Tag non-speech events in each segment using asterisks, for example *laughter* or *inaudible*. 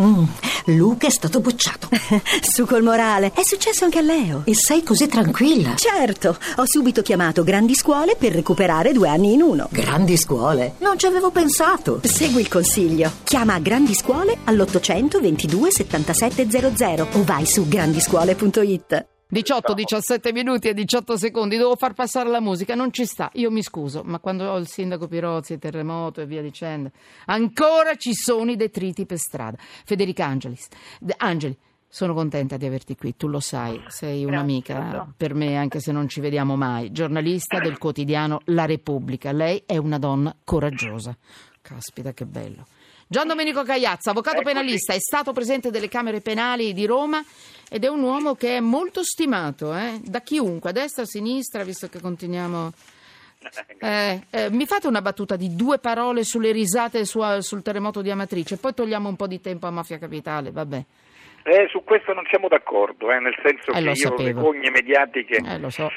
Mm, Luca è stato bocciato. *laughs* Su col morale. È successo anche a Leo. E sei così tranquilla? Certo, ho subito chiamato Grandi Scuole per recuperare due anni in uno. Grandi scuole? Non ci avevo pensato. Segui il consiglio. Chiama Grandi Scuole all'800 22 7700 o vai su grandiscuole.it. 18, 17 minuti e 18 secondi, devo far passare la musica, non ci sta, io mi scuso, ma quando ho il sindaco Pirozzi, il terremoto e via dicendo, ancora ci sono i detriti per strada. Federica Angelis, Angeli, sono contenta di averti qui, tu lo sai, sei un'amica per me anche se non ci vediamo mai, giornalista del quotidiano La Repubblica, lei è una donna coraggiosa. Caspita che bello. Gian Domenico Cagliazza, avvocato penalista, è stato presidente delle Camere Penali di Roma ed è un uomo che è molto stimato eh, da chiunque, a destra, a sinistra, visto che continuiamo... *laughs* Eh, eh, mi fate una battuta di due parole sulle risate su, sul terremoto di Amatrice, poi togliamo un po' di tempo a Mafia Capitale, vabbè. Eh, su questo non siamo d'accordo, eh, nel senso Eh, che io sapevo. le gogne mediatiche Eh, lo so.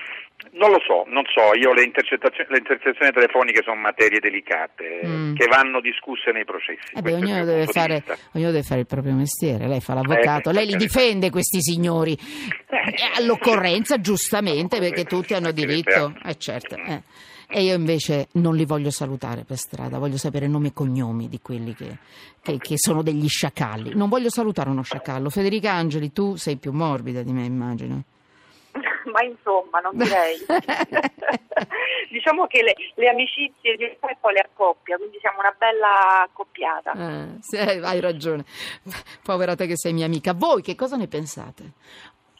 Non lo so, non so, io le intercettazioni, le intercettazioni telefoniche sono materie delicate eh, Mm. che vanno discusse nei processi. Eh beh, ognuno deve, fare, ognuno deve fare il proprio mestiere. Lei fa l'avvocato, Eh, lei li carità. difende questi signori. Eh, Eh, all'occorrenza, giustamente, perché tutti hanno diritto. Eh, certo. eh. E io invece non li voglio salutare per strada, voglio sapere nomi e cognomi di quelli che, che- che sono degli sciacalli. Non voglio salutare uno sciacallo. Federica Angeli, tu sei più morbida di me, immagino. *laughs* ma insomma non direi. *laughs* diciamo che le, le amicizie di un po' le accoppia, quindi siamo una bella accoppiata. Eh, sì, hai ragione. Povera te che sei mia amica. Voi che cosa ne pensate?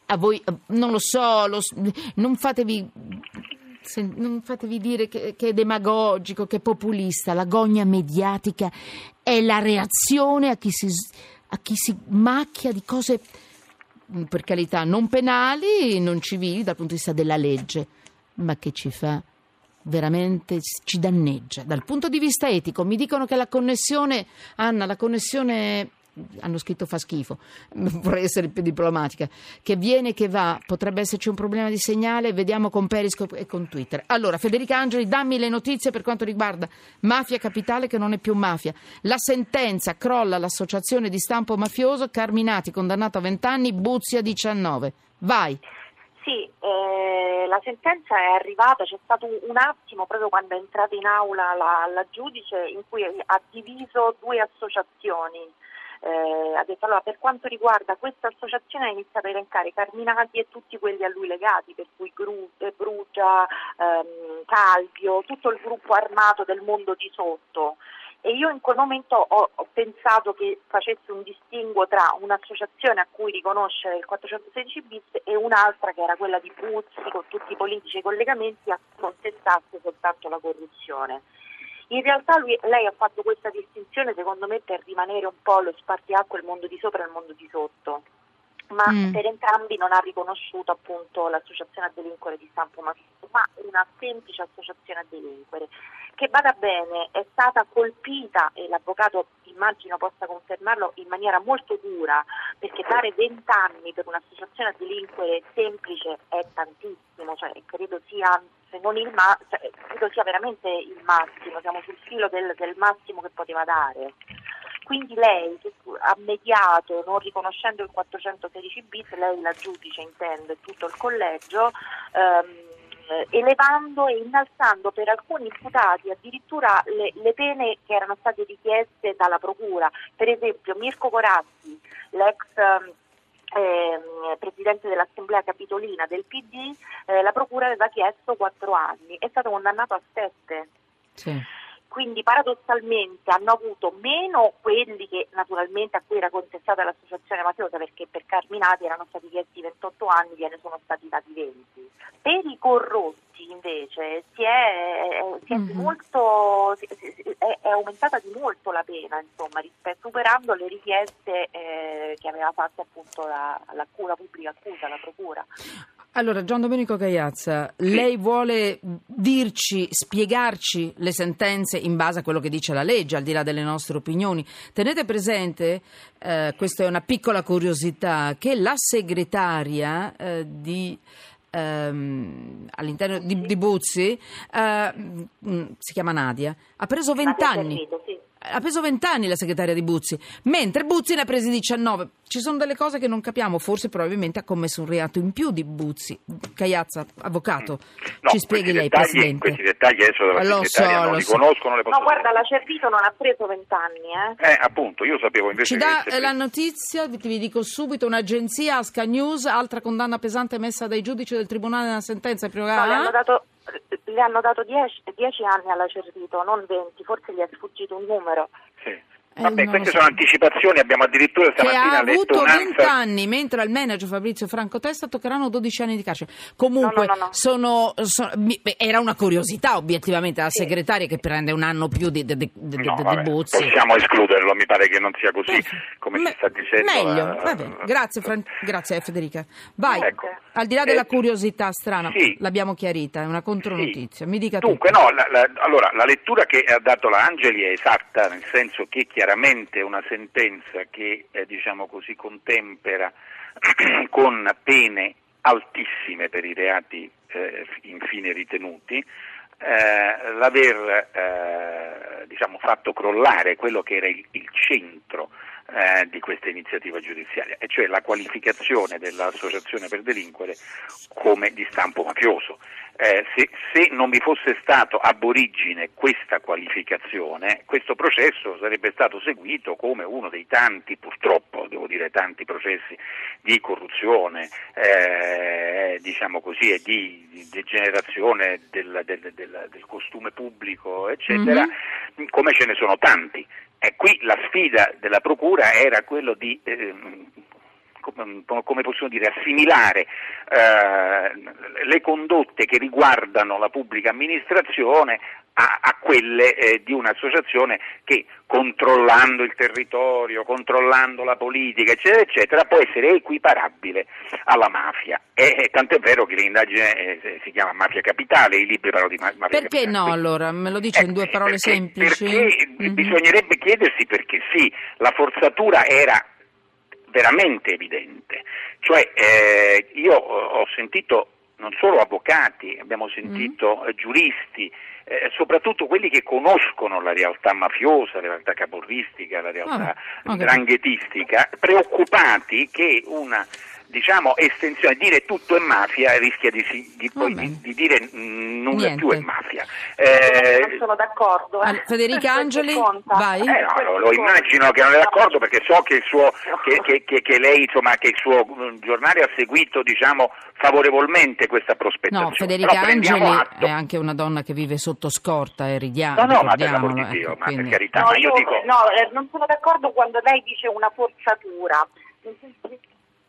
A voi, eh, non lo so, lo non fatevi. se- non fatevi dire che, che è demagogico, che è populista. La gogna mediatica è la reazione a chi si, a chi si macchia di cose, per carità, non penali, non civili dal punto di vista della legge, ma che ci fa veramente ci danneggia dal punto di vista etico. Mi dicono che la connessione, Anna, la connessione hanno scritto fa schifo, *laughs* vorrei essere più diplomatica, che viene che va, potrebbe esserci un problema di segnale, vediamo con Periscope e con Twitter. Allora, Federica Angeli, dammi le notizie per quanto riguarda Mafia Capitale che non è più mafia. La sentenza crolla l'associazione di stampo mafioso, Carminati condannato a 20 anni, Buzzi a 19. Vai. Sì, eh, la sentenza è arrivata, c'è stato un- un attimo proprio quando è entrata in aula la, la giudice in cui ha diviso due associazioni. Eh, ha detto allora per quanto riguarda questa associazione ha iniziato a elencare Carminati e tutti quelli a lui legati, per cui Gru- eh, Brugia, ehm, Calvio, tutto il gruppo armato del mondo di sotto. E io in quel momento ho, ho pensato che facesse un distinguo tra un'associazione a cui riconoscere il 416 bis e un'altra che era quella di Buzzi con tutti i politici e i collegamenti a cui contestasse soltanto la corruzione. In realtà lui- lei ha fatto questa distinzione secondo me per rimanere un po' lo spartiacque il mondo di sopra e il mondo di sotto ma Mm. per entrambi non ha riconosciuto appunto l'associazione a delinquere di stampo mafioso, ma una semplice associazione a delinquere che vada bene è stata colpita e l'avvocato immagino possa confermarlo in maniera molto dura perché dare 20 anni per un'associazione a delinquere semplice è tantissimo, cioè credo sia se non il ma- cioè, credo sia veramente il massimo, siamo sul filo del, del massimo che poteva dare. Quindi lei ha mediato non riconoscendo il 416 bis, lei la giudice intende tutto il collegio, ehm, elevando e innalzando per alcuni imputati addirittura le, le pene che erano state richieste dalla Procura. Per esempio Mirko Corazzi, l'ex ehm, presidente dell'Assemblea Capitolina del PD, eh, la Procura aveva chiesto quattro anni, è stato condannato a sette. Sì. Quindi paradossalmente hanno avuto meno quelli che naturalmente a cui era contestata l'associazione mafiosa perché per Carminati erano stati chiesti 28 anni, gliene sono stati dati 20. Per i corrotti invece si è, si è Mhm. molto, si- è, è aumentata di molto la pena insomma, rispetto, superando le richieste eh, che aveva fatto appunto la, la, la pubblica accusa, la procura. Allora, Gian Domenico Cagliazza, lei vuole dirci, spiegarci le sentenze in base a quello che dice la legge, al di là delle nostre opinioni. Tenete presente, eh, questa è una piccola curiosità, che la segretaria eh, di ehm, all'interno di, di Buzzi, eh, mm, si chiama Nadia, ha preso vent'anni. Sì. Ha preso 20 anni la segretaria di Buzzi, mentre Buzzi ne ha presi 19. Ci sono delle cose che non capiamo, forse probabilmente ha commesso un reato in più di Buzzi. Cagliazza, avvocato, No, ci spieghi lei, dettagli- Presidente. Questi dettagli adesso della Lo segretaria so, non lo li so. conosco, non le posso No, guarda, la Cervito non ha preso vent'anni, eh. Eh, appunto, io sapevo invece Ci che dà eh, la notizia, vi dico subito, un'agenzia, Asca News, altra condanna pesante emessa dai giudici del Tribunale nella sentenza No, le hanno dato, le hanno dato 10, 10 anni alla Cervito, non 20, forse gli è sfuggito un numero. Sì. Eh, Vabbè, non queste so. sono anticipazioni, abbiamo addirittura che stamattina ha letto avuto 20 un'ANSA anni, mentre al manager Fabrizio Franco Testa toccheranno 12 anni di carcere. Comunque, No, no, no, no. sono- sono- era una curiosità obiettivamente la segretaria che prende un anno più di, di, di, di- No, di vabbè, Buzzi. possiamo escluderlo, mi pare che non sia così, Beh, come me- si sta dicendo. Meglio, eh, va bene. Grazie, Fran- grazie Federica. Vai, Ecco. Al di là della Eh, curiosità strana, sì. l'abbiamo chiarita, è una contronotizia. Sì. Mi dica Dunque, tutto. no, la, la- allora, la lettura che ha dato la Angeli è esatta, nel senso che chiaramente è una sentenza che, eh, diciamo così, contempera *clears throat* con pene altissime per i reati eh, infine ritenuti, eh, l'aver eh, diciamo, fatto crollare quello che era il, il centro eh, di questa iniziativa giudiziaria, e cioè la qualificazione dell'associazione per delinquere come di stampo mafioso. Eh, se, se non vi fosse stato ab origine questa qualificazione, questo processo sarebbe stato seguito come uno dei tanti, purtroppo devo dire tanti processi di corruzione, eh, diciamo così, e di, di degenerazione del, del- del- del costume pubblico, eccetera, come ce ne sono tanti. E qui la sfida della Procura era quello di, come, come possiamo dire, assimilare eh, le condotte che riguardano la pubblica amministrazione a, a quelle eh, di un'associazione che controllando il territorio, controllando la politica, eccetera, eccetera, può essere equiparabile alla mafia. E, tant'è vero che l'indagine eh, si chiama mafia capitale, i libri parlano di ma- mafia Perché capitale. no Quindi- allora? Me lo dice in due eh, parole perché- semplici? Perché Mhm. bisognerebbe chiedersi perché sì, la forzatura era veramente evidente. Cioè, eh, io ho sentito non solo avvocati, abbiamo sentito Mm. eh, giuristi, eh, soprattutto quelli che conoscono la realtà mafiosa, la realtà caporristica, la realtà ho capito. dranghetistica, preoccupati che una diciamo estensione, dire tutto è mafia rischia di, di poi di, di dire nulla Niente. più è mafia. Eh, non sono d'accordo. Eh. Federica Angeli, vai. eh, no, lo, lo immagino che non è d'accordo perché so che il suo, che, che- che- che lei, insomma, che il suo mm, giornale ha seguito, diciamo, favorevolmente questa prospettazione. No, Federica Angeli atto. è anche una donna che vive sotto scorta e ridiamo. No, no, ma per l'amor di Dio, ecco, ma per carità, No, ma io io dico... no, eh, non sono d'accordo quando lei dice una forzatura.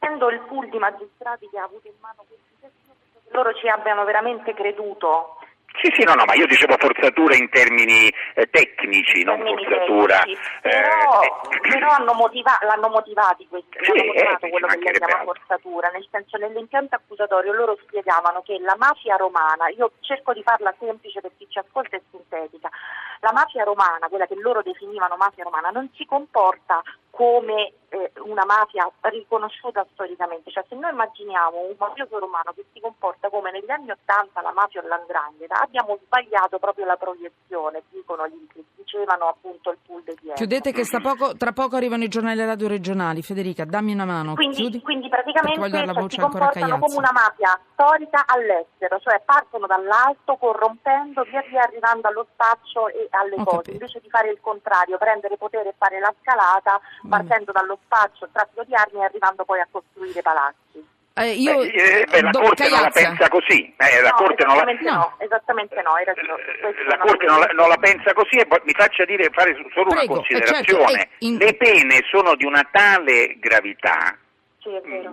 Essendo il pool di magistrati che ha avuto in mano questi testi, loro ci abbiano veramente creduto. Sì, sì, no, no, ma io dicevo forzatura in termini eh, tecnici, non termini forzatura... tecnici. eh, Però, eh, però hanno motiva- l'hanno motivati questi, Sì, l'hanno motivato eh, quello che mancherebbe chiama forzatura, nel senso nell'impianto accusatorio loro spiegavano che la mafia romana, io cerco di farla semplice per chi ci ascolta e sintetica, la mafia romana, quella che loro definivano mafia romana, non si comporta come eh, una mafia riconosciuta storicamente, cioè se noi immaginiamo un mafioso romano che si comporta come negli anni Ottanta la mafia o l'andrangheta, abbiamo sbagliato proprio la proiezione, dicono gli dicevano appunto il pool dei dieci. Chiudete che sta poco, tra poco arrivano i giornali radio regionali. Federica, dammi una mano. Quindi, quindi praticamente cioè, si comportano come una mafia storica all'estero, cioè partono dall'alto corrompendo via via arrivando allo spaccio e alle Ho cose, capito. invece di fare il contrario, prendere potere e fare la scalata partendo dallo spaccio, il traffico di armi e arrivando poi a costruire palazzi. Eh, io, Beh, eh, beh, la Corte non la Cagliazza. pensa così, eh, la no, Corte non la... esattamente No. esattamente no, hai ragione. Eh, La non- Corte non la, non la pensa così e mi faccia dire, fare solo Prego, una eh, certo, considerazione. eh, in- Le pene sono di una tale gravità Sì,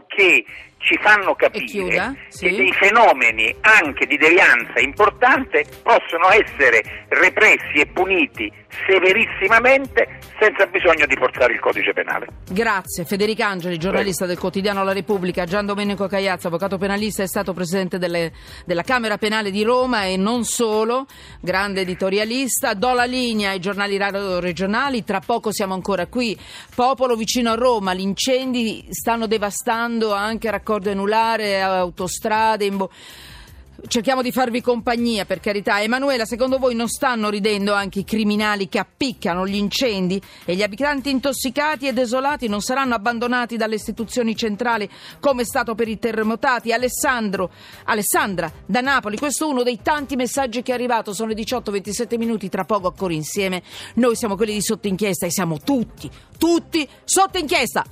che ci fanno capire chiuda? Sì. che dei fenomeni anche di devianza importante possono essere repressi e puniti severissimamente senza bisogno di forzare il codice penale. Grazie. Federica Angeli, giornalista del quotidiano La Repubblica. Gian Domenico Cagliazza, avvocato penalista, è stato presidente delle- della Camera Penale di Roma e non solo, grande editorialista. Do la linea ai giornali regionali, tra poco siamo ancora qui. Popolo vicino a Roma, gli incendi stanno devastando anche raccordo anulare, autostrade. in bo- cerchiamo di farvi compagnia, per carità. Emanuela, secondo voi non stanno ridendo anche i criminali che appiccano gli incendi e gli abitanti intossicati e desolati non saranno abbandonati dalle istituzioni centrali come è stato per i terremotati? Alessandro, Alessandra da Napoli, questo è uno dei tanti messaggi che è arrivato, sono le 18-27 minuti, tra poco ancora insieme. Noi siamo quelli di sotto inchiesta e siamo tutti, tutti sotto inchiesta.